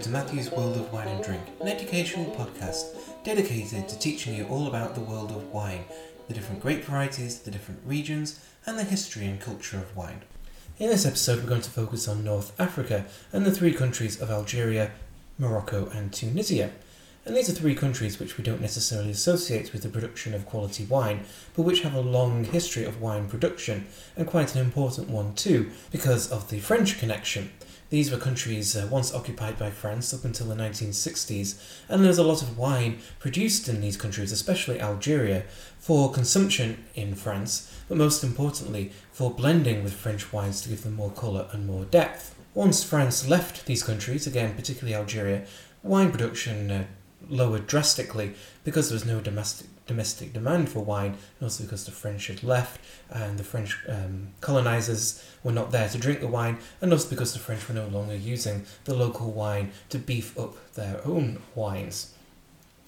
Welcome to Matthew's World of Wine and Drink, an educational podcast dedicated to teaching you all about the world of wine, the different grape varieties, the different regions, and the history and culture of wine. In this episode, we're going to focus on North Africa and the three countries of Algeria, Morocco, and Tunisia. And these are three countries which we don't necessarily associate with the production of quality wine, but which have a long history of wine production, and quite an important one too, because of the French connection. These were countries uh, once occupied by France up until the 1960s, and there's a lot of wine produced in these countries, especially Algeria, for consumption in France, but most importantly, for blending with French wines to give them more colour and more depth. Once France left these countries, again, particularly Algeria, wine production uh, lowered drastically because there was no domestic domestic demand for wine, and also because the French had left and the French um, colonizers were not there to drink the wine, and also because the French were no longer using the local wine to beef up their own wines.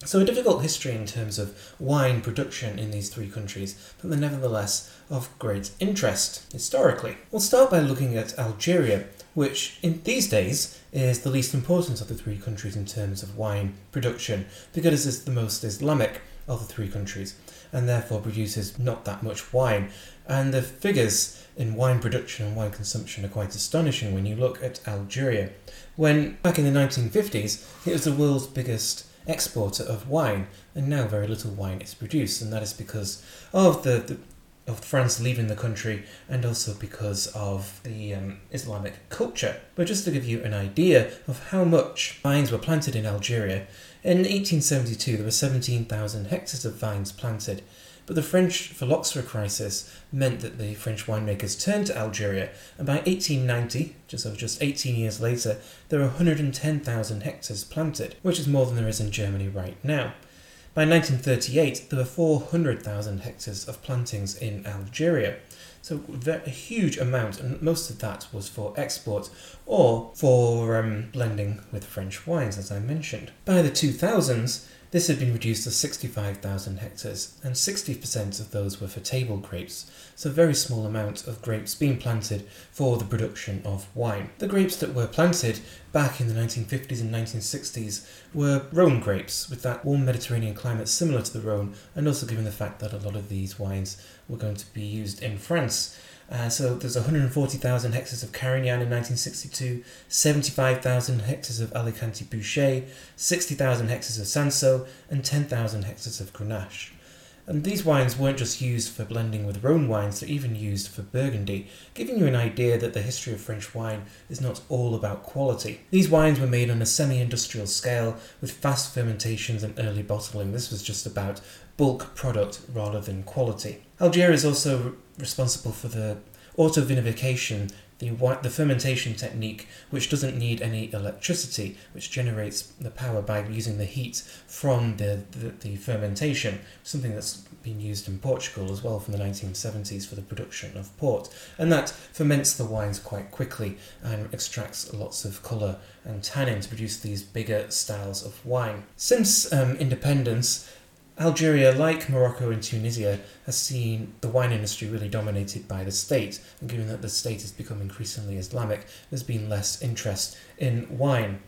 So, a difficult history in terms of wine production in these three countries, but they're nevertheless of great interest historically. We'll start by looking at Algeria, which in these days is the least important of the three countries in terms of wine production because it's the most Islamic of the three countries and therefore produces not that much wine. And the figures in wine production and wine consumption are quite astonishing when you look at Algeria. When back in the 1950s, it was the world's biggest exporter of wine, and now very little wine is produced, and that is because of the, the of France leaving the country and also because of the um, Islamic culture. But just to give you an idea of how much vines were planted in Algeria, in 1872 there were 17,000 hectares of vines planted. But the French phylloxera crisis meant that the French winemakers turned to Algeria, and by 1890, just over just 18 years later, there were 110,000 hectares planted, which is more than there is in Germany right now. By 1938, there were 400,000 hectares of plantings in Algeria. So a huge amount, and most of that was for export or for um, blending with French wines, as I mentioned. By the 2000s, this had been reduced to 65,000 hectares, and 60% of those were for table grapes, so very small amount of grapes being planted for the production of wine. The grapes that were planted back in the 1950s and 1960s were Rhone grapes, with that warm Mediterranean climate similar to the Rhone, and also given the fact that a lot of these wines were going to be used in France. Uh, so there's 140,000 hectares of Carignan in 1962, 75,000 hectares of Alicante Bouschet, 60,000 hectares of Cinsault, and 10,000 hectares of Grenache. And these wines weren't just used for blending with Rhone wines, they're even used for Burgundy, giving you an idea that the history of French wine is not all about quality. These wines were made on a semi industrial scale with fast fermentations and early bottling. This was just about bulk product rather than quality. Algeria is also responsible for the autovinification, the, the fermentation technique, which doesn't need any electricity, which generates the power by using the heat from the, the, the fermentation, something that's been used in Portugal as well from the 1970s for the production of port. And that ferments the wines quite quickly and extracts lots of colour and tannin to produce these bigger styles of wine. Since um, independence, Algeria, like Morocco and Tunisia, has seen the wine industry really dominated by the state, and given that the state has become increasingly Islamic, there's been less interest in wine.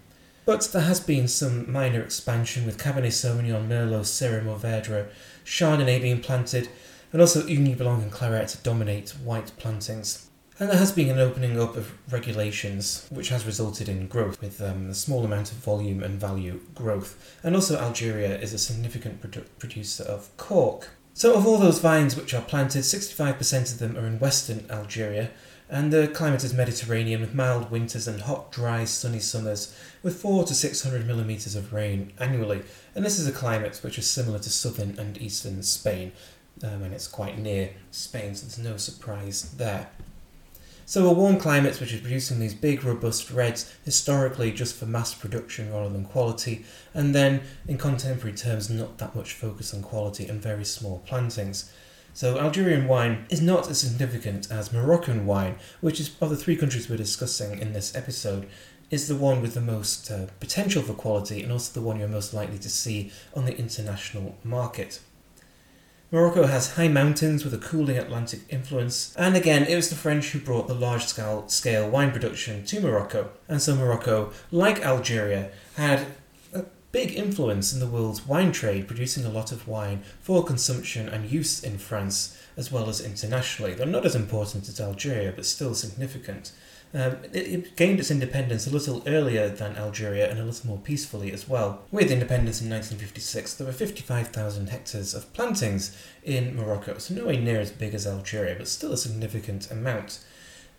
But there has been some minor expansion with Cabernet Sauvignon, Merlot, Syrah, Mourvedre, Chardonnay being planted, and also Ugni Blanc and Clairette dominate white plantings. And there has been an opening up of regulations, which has resulted in growth with um, a small amount of volume and value growth. And also, Algeria is a significant produ- producer of cork. So, of all those vines which are planted, 65% of them are in western Algeria, and the climate is Mediterranean with mild winters and hot, dry, sunny summers with 4 to 600 millimetres of rain annually. And this is a climate which is similar to southern and eastern Spain, um, and it's quite near Spain, so there's no surprise there. So a warm climate which is producing these big robust reds historically just for mass production rather than quality, and then in contemporary terms not that much focus on quality and very small plantings. So Algerian wine is not as significant as Moroccan wine, which is of the three countries we're discussing in this episode, is the one with the most uh, potential for quality and also the one you're most likely to see on the international market. Morocco has high mountains with a cooling Atlantic influence, and again, it was the French who brought the large scale, wine production to Morocco. And so Morocco, like Algeria, had a big influence in the world's wine trade, producing a lot of wine for consumption and use in France as well as internationally. They're not as important as Algeria, but still significant. Um, it, it, gained its independence a little earlier than Algeria and a little more peacefully as well. With independence in 1956, there were 55,000 hectares of plantings in Morocco, so nowhere near as big as Algeria, but still a significant amount.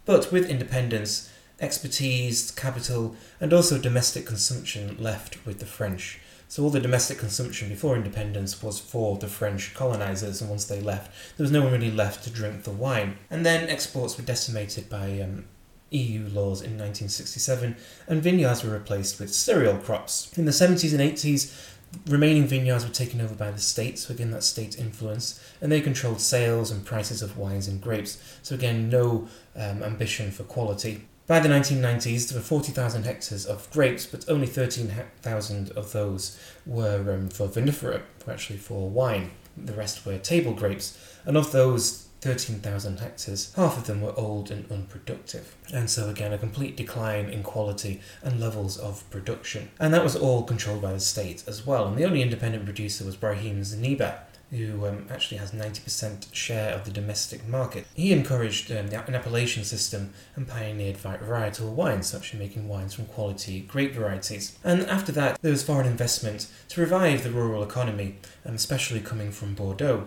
But with independence, expertise, capital, and also domestic consumption left with the French. So all the domestic consumption before independence was for the French colonizers, and once they left, there was no one really left to drink the wine. And then exports were decimated by um, EU laws in 1967, and vineyards were replaced with cereal crops. In the 70s and 80s, remaining vineyards were taken over by the state, so again, that state influence, and they controlled sales and prices of wines and grapes, so again, no um, ambition for quality. By the 1990s, there were 40,000 hectares of grapes, but only 13,000 of those were um, for vinifera, actually for wine. The rest were table grapes, and of those, 13,000 hectares, half of them were old and unproductive. And so, again, a complete decline in quality and levels of production. And that was all controlled by the state as well. And the only independent producer was Brahim Zniber, who um, actually has 90% share of the domestic market. He encouraged um, the, an appellation system and pioneered varietal wines, actually making wines from quality grape varieties. And after that, there was foreign investment to revive the rural economy, um, especially coming from Bordeaux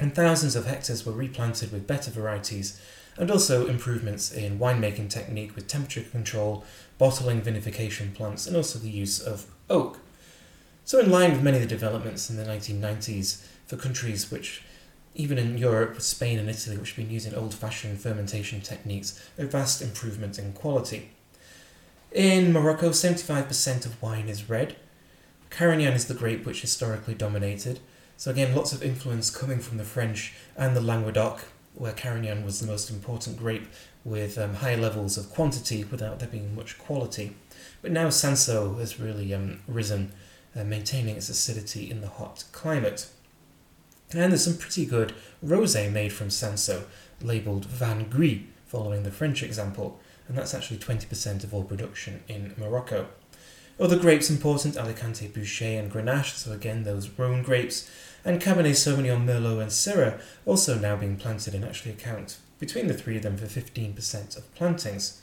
and thousands of hectares were replanted with better varieties and also improvements in winemaking technique with temperature control, bottling vinification plants, and also the use of oak. So, in line with many of the developments in the 1990s for countries which, even in Europe, Spain and Italy, which have been using old fashioned fermentation techniques, a vast improvement in quality. In Morocco, 75% of wine is red. Carignan is the grape which historically dominated, so again, lots of influence coming from the French and the Languedoc, where Carignan was the most important grape with um, high levels of quantity without there being much quality. But now Cinsault has really um, risen, uh, maintaining its acidity in the hot climate. And there's some pretty good rosé made from Cinsault, labelled Vin Gris, following the French example, and that's actually 20% of all production in Morocco. Other grapes important Alicante Bouschet and Grenache, so again those Rhone grapes, and Cabernet Sauvignon, Merlot, and Syrah also now being planted and actually account between the three of them for 15% of plantings.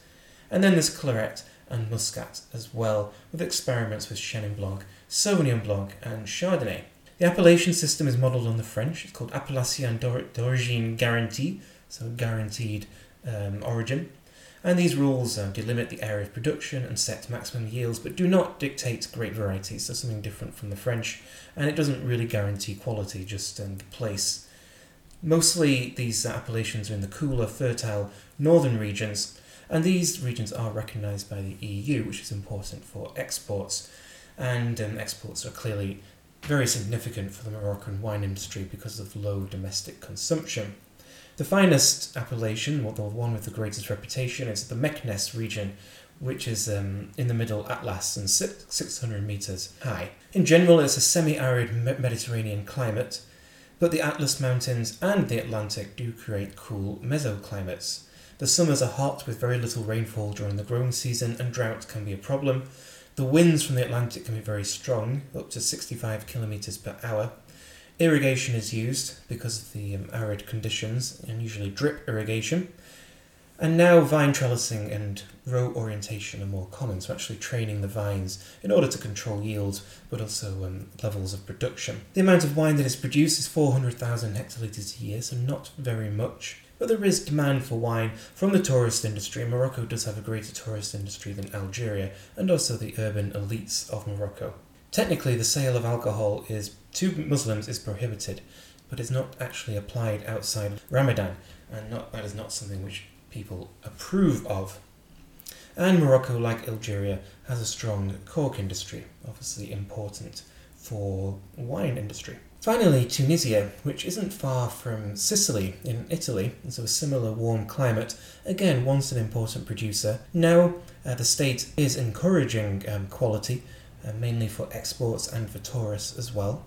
And then there's Clairette and Muscat as well, with experiments with Chenin Blanc, Sauvignon Blanc, and Chardonnay. The appellation system is modelled on the French. It's called Appellation d'origine garantie, so guaranteed um, origin. And these rules um, delimit the area of production and set maximum yields, but do not dictate grape varieties. So something different from the French, and it doesn't really guarantee quality, just um, the place. Mostly, these appellations are in the cooler, fertile northern regions, and these regions are recognised by the EU, which is important for exports. And um, exports are clearly very significant for the Moroccan wine industry because of low domestic consumption. The finest appellation, or the one with the greatest reputation, is the Meknes region, which is um, in the middle Atlas and 600 metres high. In general, it's a semi arid Mediterranean climate, but the Atlas Mountains and the Atlantic do create cool mesoclimates. The summers are hot with very little rainfall during the growing season, and drought can be a problem. The winds from the Atlantic can be very strong, up to 65 kilometres per hour, Irrigation is used because of the um, arid conditions and usually drip irrigation. And now vine trellising and row orientation are more common, so actually training the vines in order to control yields but also um, levels of production. The amount of wine that is produced is 400,000 hectolitres a year, so not very much. But there is demand for wine from the tourist industry. Morocco does have a greater tourist industry than Algeria, and also the urban elites of Morocco. Technically, the sale of alcohol is to Muslims is prohibited, but is not actually applied outside Ramadan, and not, that is not something which people approve of. And Morocco, like Algeria, has a strong cork industry, obviously important for wine industry. Finally, Tunisia, which isn't far from Sicily in Italy, so a similar warm climate, again once an important producer. Now uh, the state is encouraging um, quality, uh, mainly for exports and for tourists as well.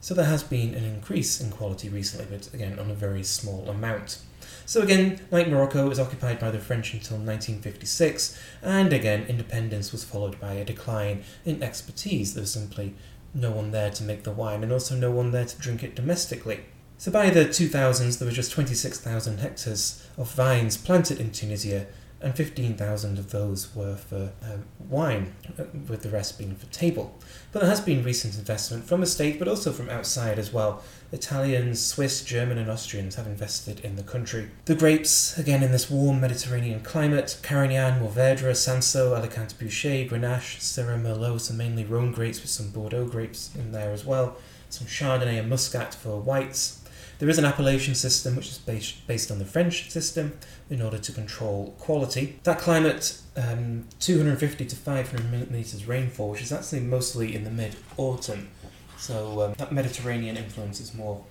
So there has been an increase in quality recently, but again on a very small amount. So again, like Morocco, was occupied by the French until 1956, and again, independence was followed by a decline in expertise. There was simply no one there to make the wine, and also no one there to drink it domestically. So by the 2000s, there were just 26,000 hectares of vines planted in Tunisia, and 15,000 of those were for um, wine, uh, with the rest being for table. But there has been recent investment from the state, but also from outside as well. Italians, Swiss, German, and Austrians have invested in the country. The grapes, again in this warm Mediterranean climate, Carignan, Mourvedre, Cinsault, Alicante Bouschet, Grenache, Syrah, Merlot, so mainly Rhone grapes with some Bordeaux grapes in there as well, some Chardonnay and Muscat for whites, there is an appellation system which is based, based on the French system in order to control quality. That climate, um, 250 to 500 millimetres rainfall, which is actually mostly in the mid autumn. So um, that Mediterranean influence is more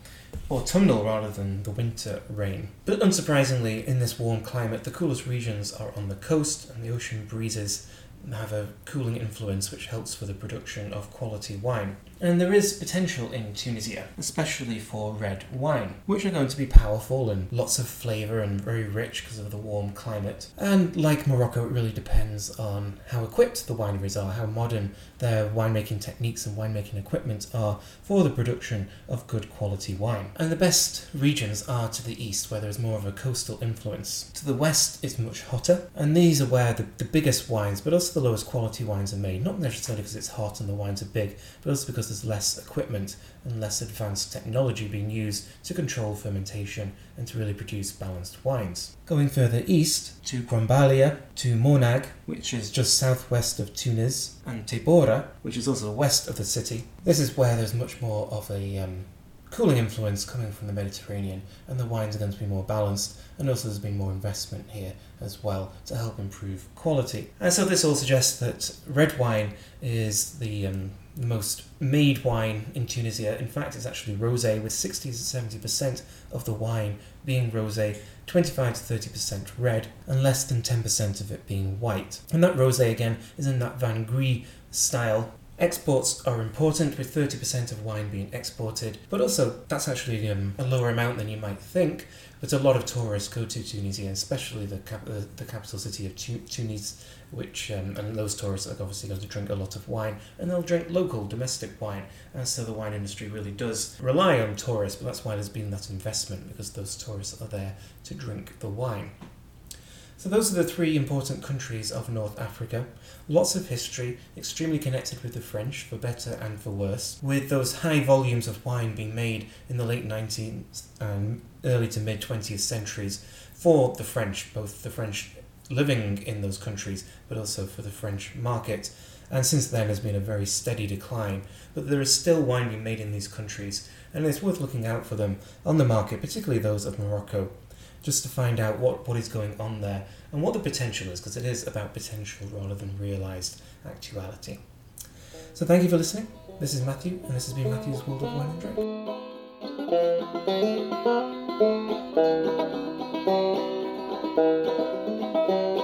autumnal rather than the winter rain. But unsurprisingly, in this warm climate, the coolest regions are on the coast, and the ocean breezes have a cooling influence which helps for the production of quality wine. And there is potential in Tunisia, especially for red wine, which are going to be powerful and lots of flavour and very rich because of the warm climate. And like Morocco, it really depends on how equipped the wineries are, how modern their winemaking techniques and winemaking equipment are for the production of good quality wine. And the best regions are to the east, where there's more of a coastal influence. To the west, it's much hotter, and these are where the, the biggest wines, but also the lowest quality wines are made. Not necessarily because it's hot and the wines are big, but also because there's less equipment and less advanced technology being used to control fermentation and to really produce balanced wines. Going further east to Grombalia, to Mornag, which is just southwest of Tunis, and Tebourba, which is also west of the city. This is where there's much more of a um, cooling influence coming from the Mediterranean, and the wines are going to be more balanced, and also there's been more investment here as well to help improve quality. And so this all suggests that red wine is the um, most made wine in Tunisia. In fact, it's actually rosé, with 60 to 70% of the wine being rosé, 25 to 30% red, and less than 10% of it being white. And that rosé again is in that Vin Gris style Exports are important, with 30% of wine being exported, but also that's actually um, a lower amount than you might think. But a lot of tourists go to Tunisia, especially the cap- uh, the capital city of tu- Tunis, which um, and those tourists are obviously going to drink a lot of wine, and they'll drink local domestic wine. And so the wine industry really does rely on tourists, but that's why there's been that investment because those tourists are there to drink the wine. So those are the three important countries of North Africa. Lots of history, extremely connected with the French, for better and for worse, with those high volumes of wine being made in the late 19th and early to mid 20th centuries for the French, both the French living in those countries, but also for the French market. And since then, there's been a very steady decline. But there is still wine being made in these countries, and it's worth looking out for them on the market, particularly those of Morocco just to find out what, what is going on there and what the potential is, because it is about potential rather than realised actuality. So thank you for listening. This is Matthew, and this has been Matthew's World of Wine and Drink. Thank you.